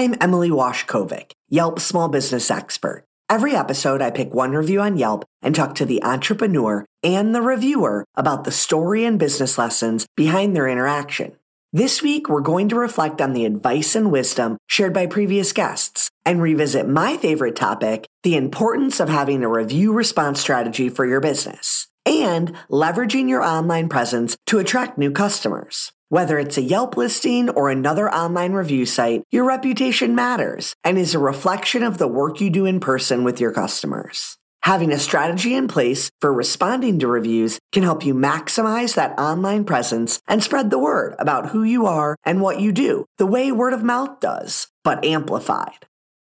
I'm Emily Washcovick, Yelp small business expert. Every episode, I pick one review on Yelp and talk to the entrepreneur and the reviewer about the story and business lessons behind their interaction. This week, we're going to reflect on the advice and wisdom shared by previous guests and revisit my favorite topic the importance of having a review response strategy for your business and leveraging your online presence to attract new customers. Whether it's a Yelp listing or another online review site, your reputation matters and is a reflection of the work you do in person with your customers. Having a strategy in place for responding to reviews can help you maximize that online presence and spread the word about who you are and what you do, the way word of mouth does, but amplified.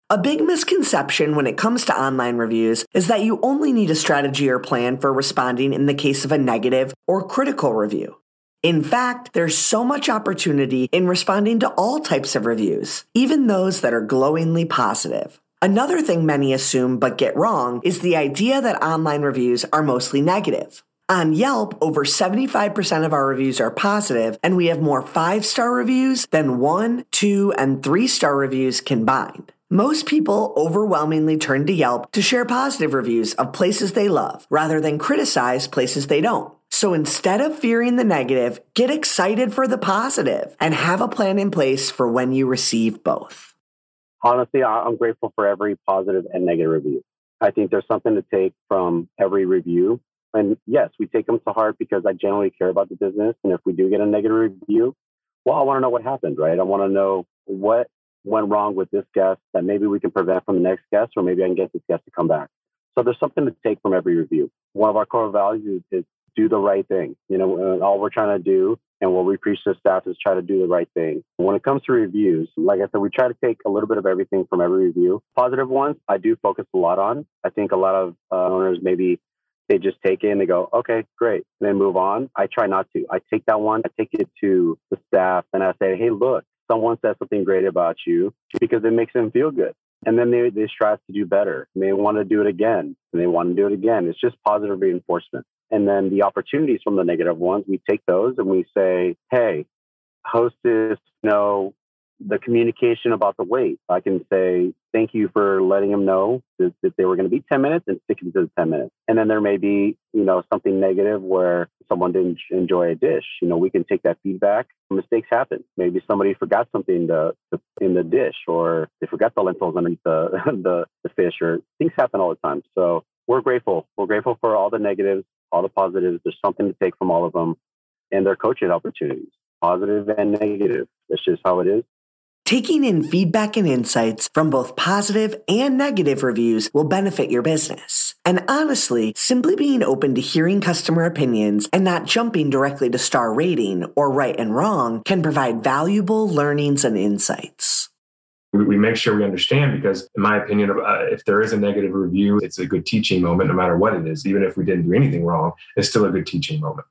A big misconception when it comes to online reviews is that you only need a strategy or plan for responding in the case of a negative or critical review. In fact, there's so much opportunity in responding to all types of reviews, even those that are glowingly positive. Another thing many assume but get wrong is the idea that online reviews are mostly negative. On Yelp, over 75% of our reviews are positive, and we have more five star reviews than one, two, and three star reviews combined. Most people overwhelmingly turn to Yelp to share positive reviews of places they love rather than criticize places they don't. So instead of fearing the negative, get excited for the positive and have a plan in place for when you receive both. honestly, I'm grateful for every positive and negative review. I think there's something to take from every review. And yes, we take them to heart because I generally care about the business. And if we do get a negative review, well, I want to know what happened, right? I want to know what went wrong with this guest that maybe we can prevent from the next guest, or maybe I can get this guest to come back. So there's something to take from every review. One of our core values is do the right thing. You know, uh, all we're trying to do and what we preach to staff is try to do the right thing. When it comes to reviews, like I said, we try to take a little bit of everything from every review. Positive ones, I do focus a lot on. I think a lot of uh, owners maybe they just take it and they go, okay, great, and then move on. I try not to. I take that one, I take it to the staff, and I say, hey, look, someone said something great about you because it makes them feel good. And then they, they strive to do better. They want to do it again. And they want to do it again. It's just positive reinforcement. And then the opportunities from the negative ones, we take those and we say, hey, hostess, know, the communication about the wait. I can say, thank you for letting them know that, that they were going to be 10 minutes and sticking to the 10 minutes. And then there may be, you know, something negative where someone didn't enjoy a dish. You know, we can take that feedback. Mistakes happen. Maybe somebody forgot something to, to, in the dish or they forgot the lentils underneath the, the, the fish or things happen all the time. So we're grateful. We're grateful for all the negatives, all the positives. There's something to take from all of them and their coaching opportunities, positive and negative. That's just how it is. Taking in feedback and insights from both positive and negative reviews will benefit your business. And honestly, simply being open to hearing customer opinions and not jumping directly to star rating or right and wrong can provide valuable learnings and insights. We, we make sure we understand because in my opinion uh, if there is a negative review it's a good teaching moment no matter what it is even if we didn't do anything wrong it's still a good teaching moment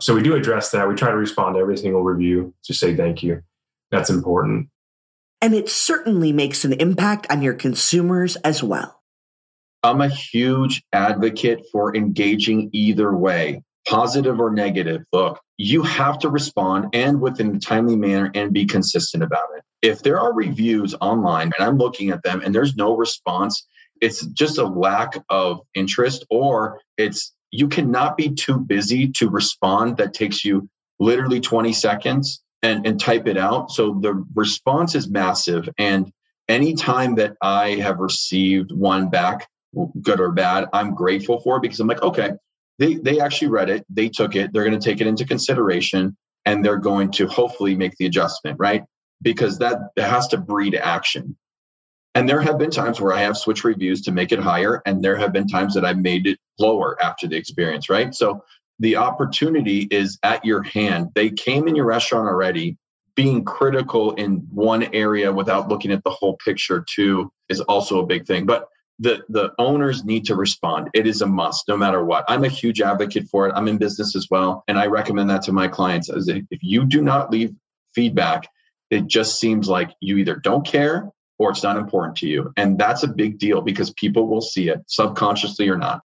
so we do address that we try to respond to every single review to say thank you that's important And it certainly makes an impact on your consumers as well. I'm a huge advocate for engaging either way, positive or negative. Look, you have to respond and within a timely manner and be consistent about it. If there are reviews online and I'm looking at them and there's no response, it's just a lack of interest or it's you cannot be too busy to respond that takes you literally 20 seconds and, and type it out. So the response is massive. And anytime that I have received one back, good or bad, I'm grateful for because I'm like, okay, they, they actually read it, they took it, they're going to take it into consideration, and they're going to hopefully make the adjustment, right? Because that has to breed action. And there have been times where I have switched reviews to make it higher, and there have been times that I've made it lower after the experience, right? So the opportunity is at your hand. They came in your restaurant already. Being critical in one area without looking at the whole picture too is also a big thing. But the the owners need to respond. It is a must, no matter what. I'm a huge advocate for it. I'm in business as well, and I recommend that to my clients. As if you do not leave feedback, it just seems like you either don't care or it's not important to you, and that's a big deal because people will see it subconsciously or not.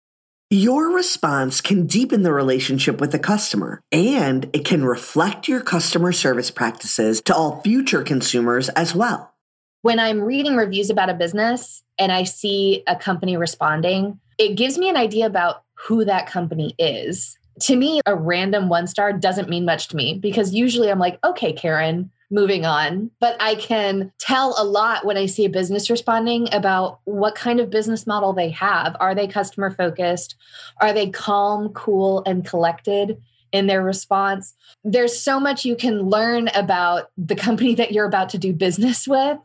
Your response can deepen the relationship with the customer and it can reflect your customer service practices to all future consumers as well. When I'm reading reviews about a business and I see a company responding, it gives me an idea about who that company is. To me, a random one star doesn't mean much to me because usually I'm like, okay, Karen, moving on. But I can tell a lot when I see a business responding about what kind of business model they have. Are they customer focused? Are they calm, cool, and collected? In their response, there's so much you can learn about the company that you're about to do business with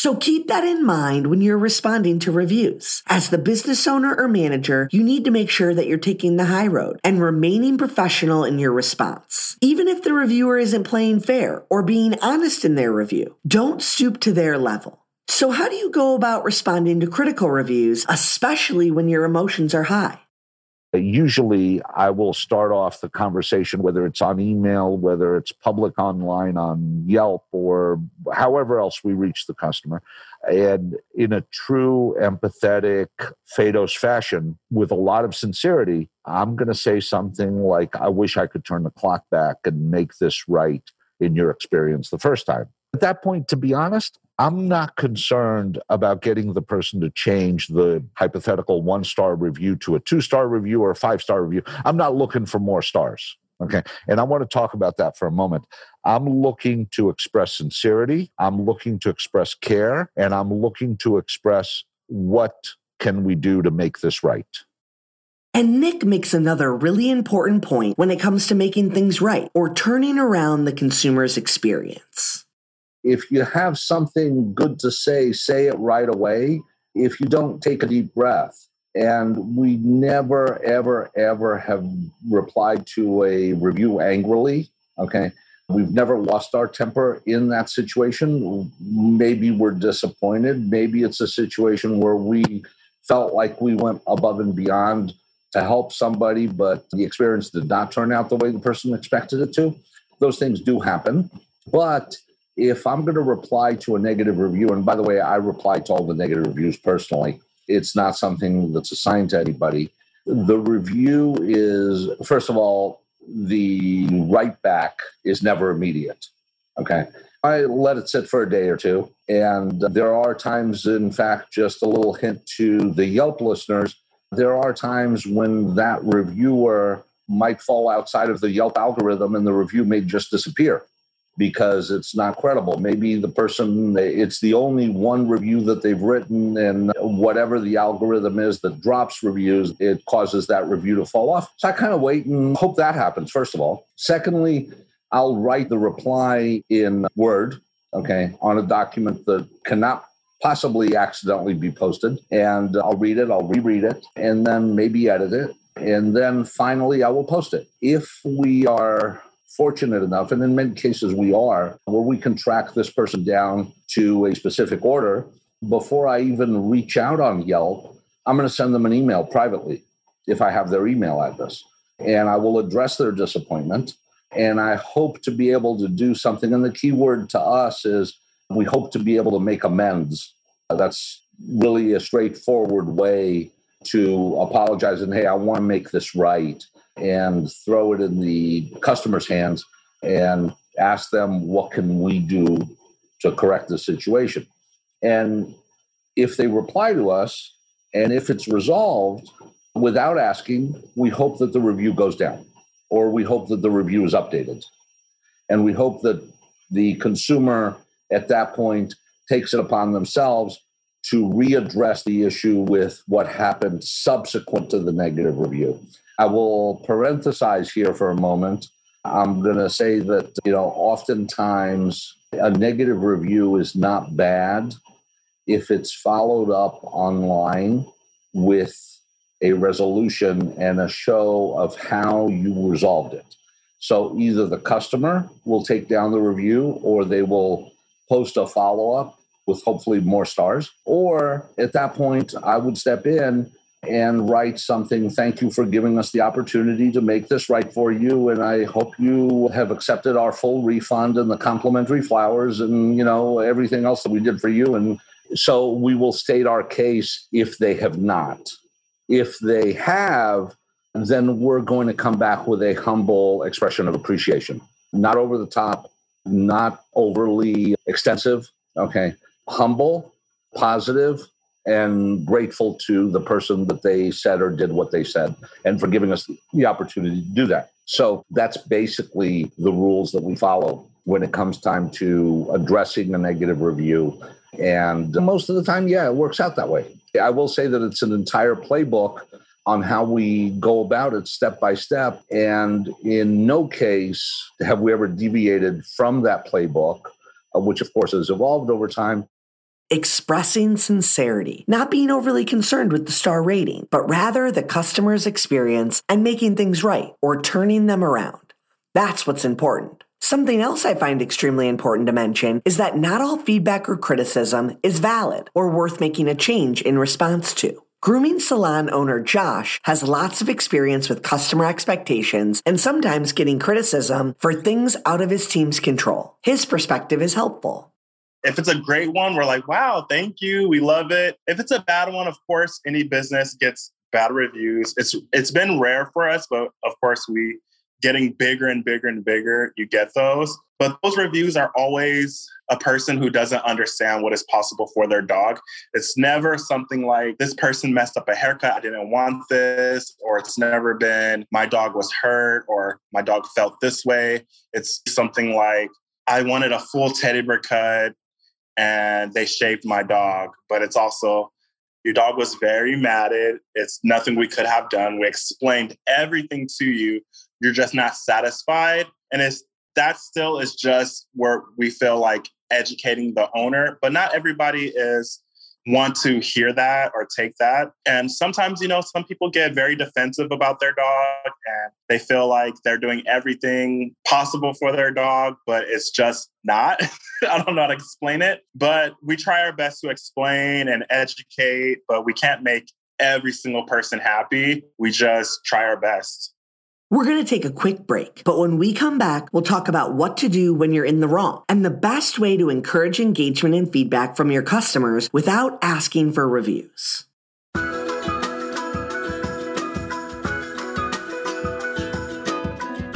so keep that in mind when you're responding to reviews. As the business owner or manager, you need to make sure that you're taking the high road and remaining professional in your response. Even if the reviewer isn't playing fair or being honest in their review, don't stoop to their level. So, how do you go about responding to critical reviews, especially when your emotions are high? Usually, I will start off the conversation, whether it's on email, whether it's public online on Yelp, or however else we reach the customer. And in a true empathetic Faydos fashion, with a lot of sincerity, I'm going to say something like, I wish I could turn the clock back and make this right in your experience the first time. At that point, to be honest, I'm not concerned about getting the person to change the hypothetical one star review to a two star review or a five star review. I'm not looking for more stars. Okay. And I want to talk about that for a moment. I'm looking to express sincerity. I'm looking to express care. And I'm looking to express what can we do to make this right. And Nick makes another really important point when it comes to making things right or turning around the consumer's experience. If you have something good to say, say it right away. If you don't, take a deep breath. And we never, ever, ever have replied to a review angrily. Okay. We've never lost our temper in that situation. Maybe we're disappointed. Maybe it's a situation where we felt like we went above and beyond to help somebody, but the experience did not turn out the way the person expected it to. Those things do happen. But if I'm going to reply to a negative review, and by the way, I reply to all the negative reviews personally, it's not something that's assigned to anybody. The review is, first of all, the write back is never immediate. Okay. I let it sit for a day or two. And there are times, in fact, just a little hint to the Yelp listeners, there are times when that reviewer might fall outside of the Yelp algorithm and the review may just disappear because it's not credible. Maybe the person, it's the only one review that they've written, and whatever the algorithm is that drops reviews, it causes that review to fall off. So I kind of wait and hope that happens, first of all. Secondly, I'll write the reply in Word, okay, on a document that cannot possibly accidentally be posted. And I'll read it, I'll reread it, and then maybe edit it. And then finally, I will post it. If we are fortunate enough, and in many cases we are, where we can track this person down to a specific order, before I even reach out on Yelp, I'm going to send them an email privately if I have their email address. And I will address their disappointment. And I hope to be able to do something. And the key word to us is we hope to be able to make amends. That's really a straightforward way to apologize and, hey, I want to make this right and throw it in the customer's hands and ask them what can we do to correct the situation. And if they reply to us and if it's resolved without asking we hope that the review goes down or we hope that the review is updated. And we hope that the consumer at that point takes it upon themselves to readdress the issue with what happened subsequent to the negative review I will parenthesize here for a moment. I'm going to say that, you know, oftentimes a negative review is not bad if it's followed up online with a resolution and a show of how you resolved it. So either the customer will take down the review or they will post a follow up with hopefully more stars. Or at that point, I would step in and write something. Thank you for giving us the opportunity to make this right for you. And I hope you have accepted our full refund and the complimentary flowers and, you know, everything else that we did for you. And so we will state our case if they have not. If they have, then we're going to come back with a humble expression of appreciation. Not over the top, not overly extensive. Okay. Humble, positive, and grateful to the person that they said or did what they said and for giving us the opportunity to do that. So that's basically the rules that we follow when it comes time to addressing a negative review. And most of the time, yeah, it works out that way. I will say that it's an entire playbook on how we go about it step by step. And in no case have we ever deviated from that playbook, uh, which of course has evolved over time. Expressing sincerity, not being overly concerned with the star rating, but rather the customer's experience and making things right or turning them around. That's what's important. Something else I find extremely important to mention is that not all feedback or criticism is valid or worth making a change in response to. Grooming salon owner Josh has lots of experience with customer expectations and sometimes getting criticism for things out of his team's control. His perspective is helpful. If it's a great one, we're like, wow, thank you. We love it. If it's a bad one, of course, any business gets bad reviews. It's it's been rare for us, but of course we getting bigger and bigger and bigger, you get those. But those reviews are always a person who doesn't understand what is possible for their dog. It's never something like this person messed up a haircut. I didn't want this, or it's never been my dog was hurt or my dog felt this way. It's something like I wanted a full teddy bear cut and they shaved my dog. But it's also, your dog was very matted. It's nothing we could have done. We explained everything to you. You're just not satisfied. And it's that still is just where we feel like educating the owner, but not everybody is want to hear that or take that. And sometimes, you know, some people get very defensive about their dog and they feel like they're doing everything possible for their dog, but it's just not. I don't know how to explain it, but we try our best to explain and educate, but we can't make every single person happy. We just try our best. We're going to take a quick break, but when we come back, we'll talk about what to do when you're in the wrong and the best way to encourage engagement and feedback from your customers without asking for reviews.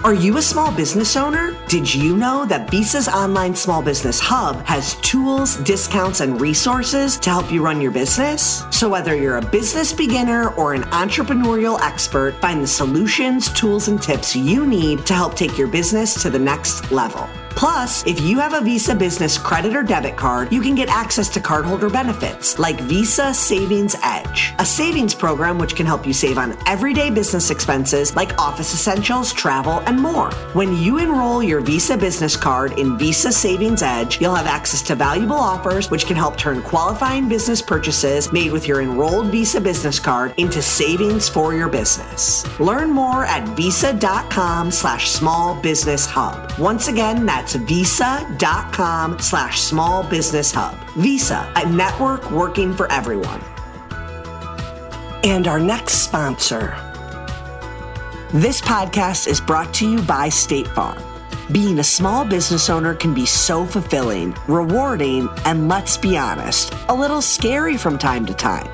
Are you a small business owner? Did you know that Visa's online small business hub has tools, discounts, and resources to help you run your business? So, whether you're a business beginner or an entrepreneurial expert, find the solutions, tools, and tips you need to help take your business to the next level. Plus, if you have a Visa Business credit or debit card, you can get access to cardholder benefits like Visa Savings Edge, a savings program which can help you save on everyday business expenses like office essentials, travel, and more. When you enroll your Visa Business card in Visa Savings Edge, you'll have access to valuable offers which can help turn qualifying business purchases made with your enrolled Visa Business card into savings for your business. Learn more at visa.com slash small business hub. Once again, that's visa.com slash small business hub. Visa, a network working for everyone. And our next sponsor. This podcast is brought to you by State Farm. Being a small business owner can be so fulfilling, rewarding, and let's be honest, a little scary from time to time.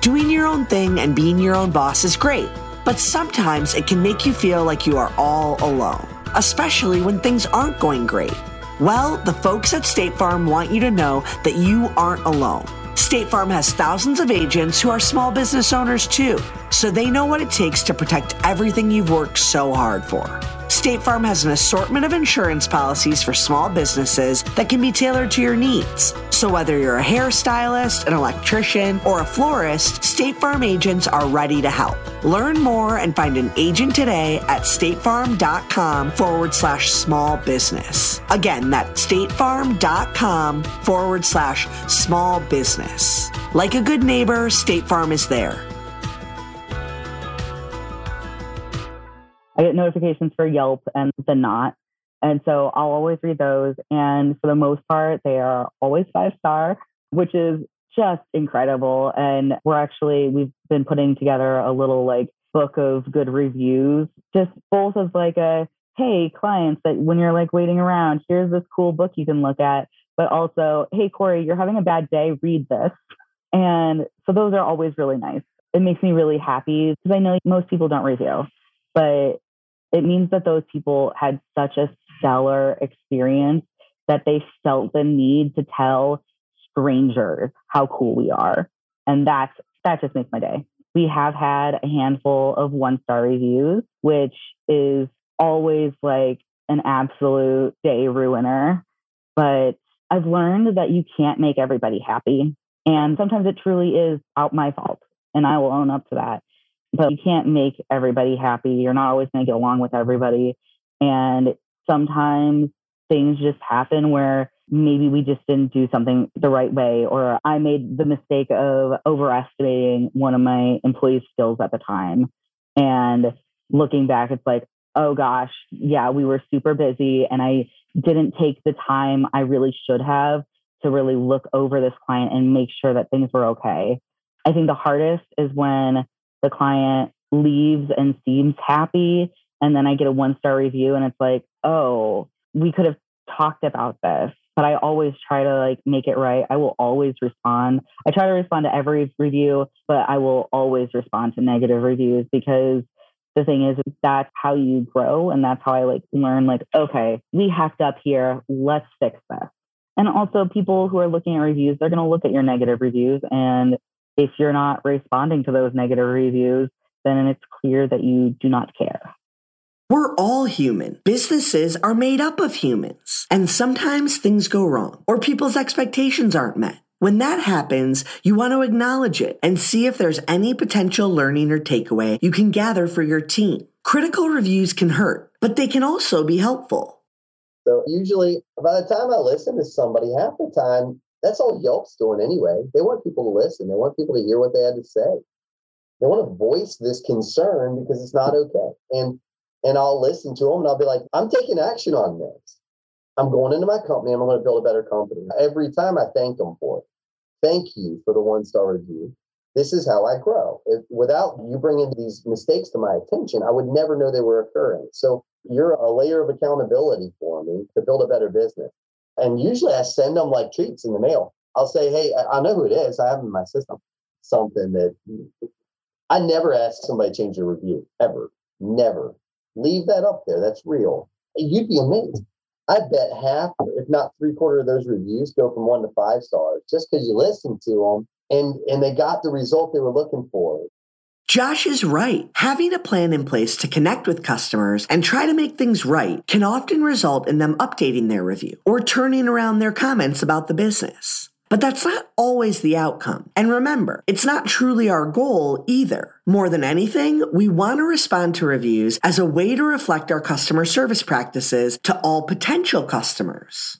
Doing your own thing and being your own boss is great, but sometimes it can make you feel like you are all alone, especially when things aren't going great. Well, the folks at State Farm want you to know that you aren't alone. State Farm has thousands of agents who are small business owners too, so they know what it takes to protect everything you've worked so hard for. State Farm has an assortment of insurance policies for small businesses that can be tailored to your needs. So whether you're a hairstylist, an electrician, or a florist, State Farm agents are ready to help. Learn more and find an agent today at statefarm.com forward slash small business. Again, that's statefarm.com forward slash small business. Like a good neighbor, State Farm is there. I get notifications for Yelp and the not. And so I'll always read those. And for the most part, they are always five star, which is just incredible. And we're actually, we've been putting together a little like book of good reviews, just both as like a, hey, clients, that when you're like waiting around, here's this cool book you can look at. But also, hey, Corey, you're having a bad day, read this. And so those are always really nice. It makes me really happy because I know most people don't review, but it means that those people had such a stellar experience that they felt the need to tell strangers how cool we are. And that's that just makes my day. We have had a handful of one star reviews, which is always like an absolute day ruiner. But I've learned that you can't make everybody happy. And sometimes it truly is out my fault. And I will own up to that. But you can't make everybody happy. You're not always going to get along with everybody. And sometimes things just happen where maybe we just didn't do something the right way, or I made the mistake of overestimating one of my employees' skills at the time. And looking back, it's like, oh gosh, yeah, we were super busy and I didn't take the time I really should have to really look over this client and make sure that things were okay. I think the hardest is when the client leaves and seems happy. And then I get a one star review and it's like, oh, we could have talked about this. But I always try to like make it right. I will always respond. I try to respond to every review, but I will always respond to negative reviews because the thing is that's how you grow and that's how I like learn like, okay, we hacked up here. Let's fix this. And also people who are looking at reviews, they're going to look at your negative reviews and if you're not responding to those negative reviews, then it's clear that you do not care. We're all human. Businesses are made up of humans. And sometimes things go wrong or people's expectations aren't met. When that happens, you want to acknowledge it and see if there's any potential learning or takeaway you can gather for your team. Critical reviews can hurt, but they can also be helpful. So usually by the time I listen to somebody, half the time that's all Yelp's doing anyway. They want people to listen. They want people to hear what they had to say. They want to voice this concern because it's not okay. And and I'll listen to them and I'll be like, I'm taking action on this. I'm going into my company. And I'm going to build a better company. Every time I thank them for it. Thank you for the one star review. This is how I grow. If, without you bringing these mistakes to my attention, I would never know they were occurring. So you're a layer of accountability for me to build a better business. And usually I send them like treats in the mail. I'll say, hey, I know who it is. I have in my system something that I never ask somebody to change their review ever. Never. Leave that up there. That's real. You'd be amazed. I bet half, if not three quarter of those reviews go from one to five stars just because you listened to them and and they got the result they were looking for. Josh is right. Having a plan in place to connect with customers and try to make things right can often result in them updating their review or turning around their comments about the business. But that's not always the outcome. And remember, it's not truly our goal either. More than anything, we want to respond to reviews as a way to reflect our customer service practices to all potential customers.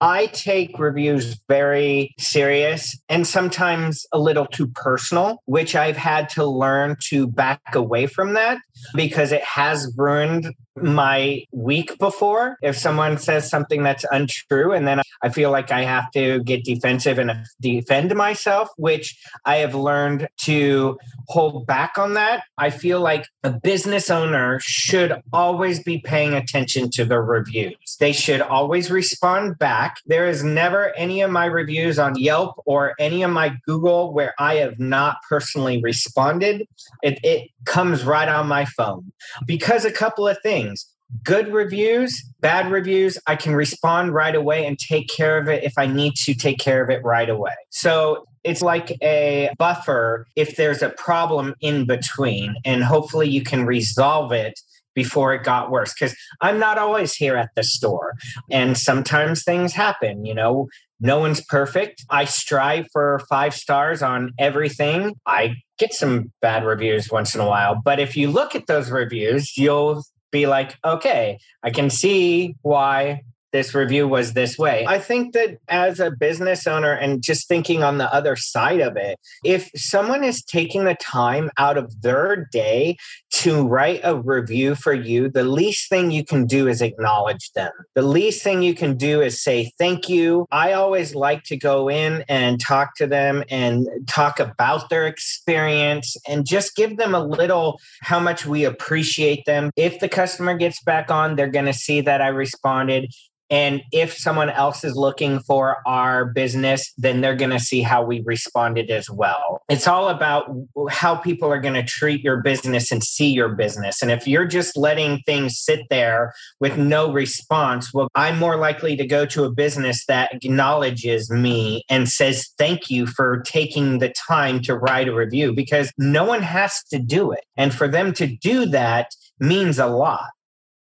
I take reviews very serious and sometimes a little too personal, which I've had to learn to back away from that because it has ruined my week before. If someone says something that's untrue, and then I feel like I have to get defensive and defend myself, which I have learned to hold back on that. I feel like a business owner should always be paying attention to the reviews. They should always respond back. There is never any of my reviews on Yelp or any of my Google where I have not personally responded. It, it comes right on my phone because a couple of things good reviews, bad reviews, I can respond right away and take care of it if I need to take care of it right away. So it's like a buffer if there's a problem in between, and hopefully you can resolve it before it got worse because I'm not always here at the store. And sometimes things happen, you know. No one's perfect. I strive for five stars on everything. I get some bad reviews once in a while. But if you look at those reviews, you'll be like, okay, I can see why this review was this way. I think that as a business owner and just thinking on the other side of it, if someone is taking the time out of their day to write a review for you, the least thing you can do is acknowledge them. The least thing you can do is say thank you. I always like to go in and talk to them and talk about their experience and just give them a little how much we appreciate them. If the customer gets back on, they're going to see that I responded. And if someone else is looking for our business, then they're going to see how we responded as well. It's all about how people are going to treat your business and see your business. And if you're just letting things sit there with no response, well, I'm more likely to go to a business that acknowledges me and says, thank you for taking the time to write a review because no one has to do it. And for them to do that means a lot.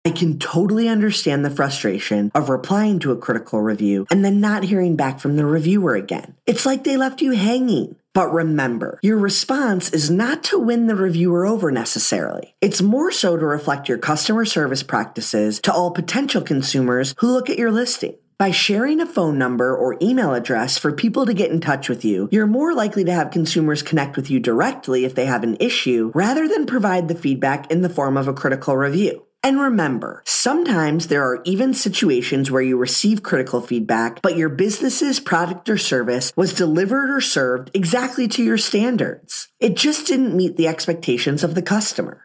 I can totally understand the frustration of replying to a critical review and then not hearing back from the reviewer again. It's like they left you hanging. But remember, your response is not to win the reviewer over necessarily. It's more so to reflect your customer service practices to all potential consumers who look at your listing. By sharing a phone number or email address for people to get in touch with you, you're more likely to have consumers connect with you directly if they have an issue rather than provide the feedback in the form of a critical review. And remember, sometimes there are even situations where you receive critical feedback, but your business's product or service was delivered or served exactly to your standards. It just didn't meet the expectations of the customer.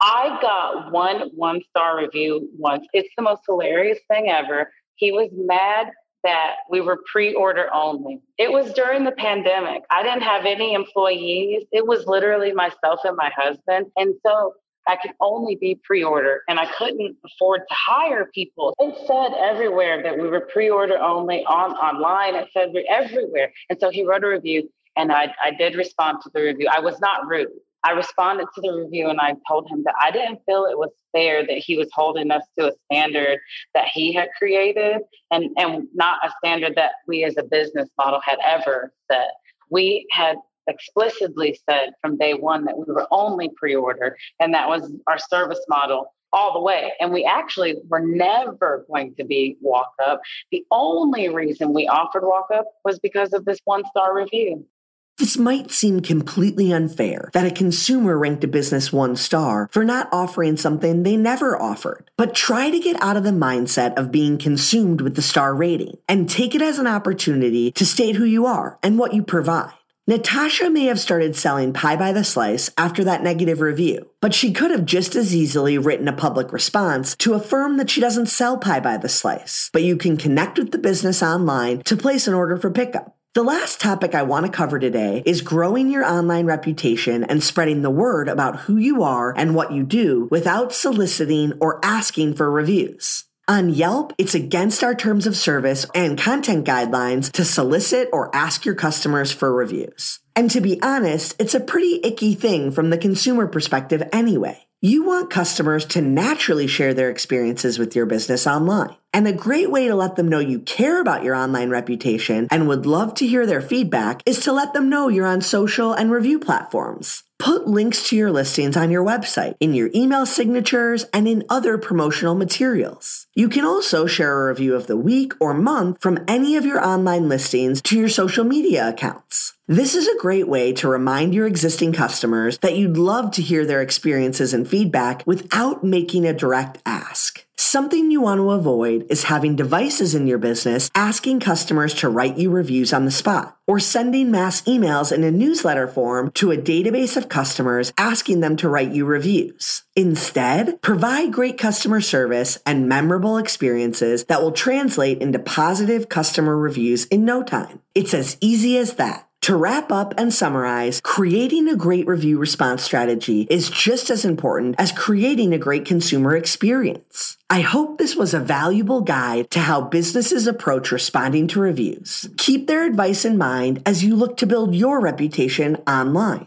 I got one one star review once. It's the most hilarious thing ever. He was mad that we were pre order only. It was during the pandemic. I didn't have any employees. It was literally myself and my husband. And so I could only be pre-order and I couldn't afford to hire people. It said everywhere that we were pre-order only on online. It said everywhere. And so he wrote a review and I, I did respond to the review. I was not rude. I responded to the review and I told him that I didn't feel it was fair that he was holding us to a standard that he had created and, and not a standard that we as a business model had ever set. We had explicitly said from day one that we were only pre-order and that was our service model all the way and we actually were never going to be walk up the only reason we offered walk up was because of this one star review this might seem completely unfair that a consumer ranked a business one star for not offering something they never offered. But try to get out of the mindset of being consumed with the star rating and take it as an opportunity to state who you are and what you provide. Natasha may have started selling pie by the slice after that negative review, but she could have just as easily written a public response to affirm that she doesn't sell pie by the slice, but you can connect with the business online to place an order for pickup. The last topic I want to cover today is growing your online reputation and spreading the word about who you are and what you do without soliciting or asking for reviews. On Yelp, it's against our terms of service and content guidelines to solicit or ask your customers for reviews. And to be honest, it's a pretty icky thing from the consumer perspective anyway. You want customers to naturally share their experiences with your business online. And a great way to let them know you care about your online reputation and would love to hear their feedback is to let them know you're on social and review platforms. Put links to your listings on your website, in your email signatures, and in other promotional materials. You can also share a review of the week or month from any of your online listings to your social media accounts. This is a great way to remind your existing customers that you'd love to hear their experiences and feedback without making a direct ask. Something you want to avoid is having devices in your business asking customers to write you reviews on the spot or sending mass emails in a newsletter form to a database of customers asking them to write you reviews. Instead, provide great customer service and memorable experiences that will translate into positive customer reviews in no time. It's as easy as that. To wrap up and summarize, creating a great review response strategy is just as important as creating a great consumer experience. I hope this was a valuable guide to how businesses approach responding to reviews. Keep their advice in mind as you look to build your reputation online.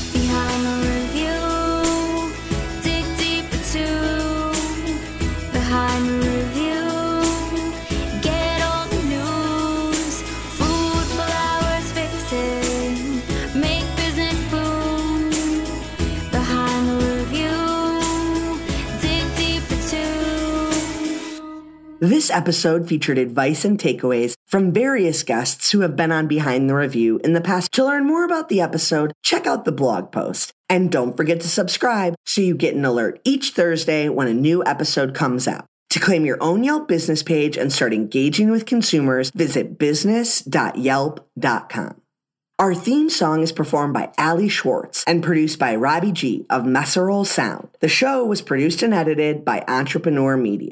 This episode featured advice and takeaways from various guests who have been on Behind the Review in the past. To learn more about the episode, check out the blog post. And don't forget to subscribe so you get an alert each Thursday when a new episode comes out. To claim your own Yelp business page and start engaging with consumers, visit business.yelp.com. Our theme song is performed by Ali Schwartz and produced by Robbie G of Messerol Sound. The show was produced and edited by Entrepreneur Media.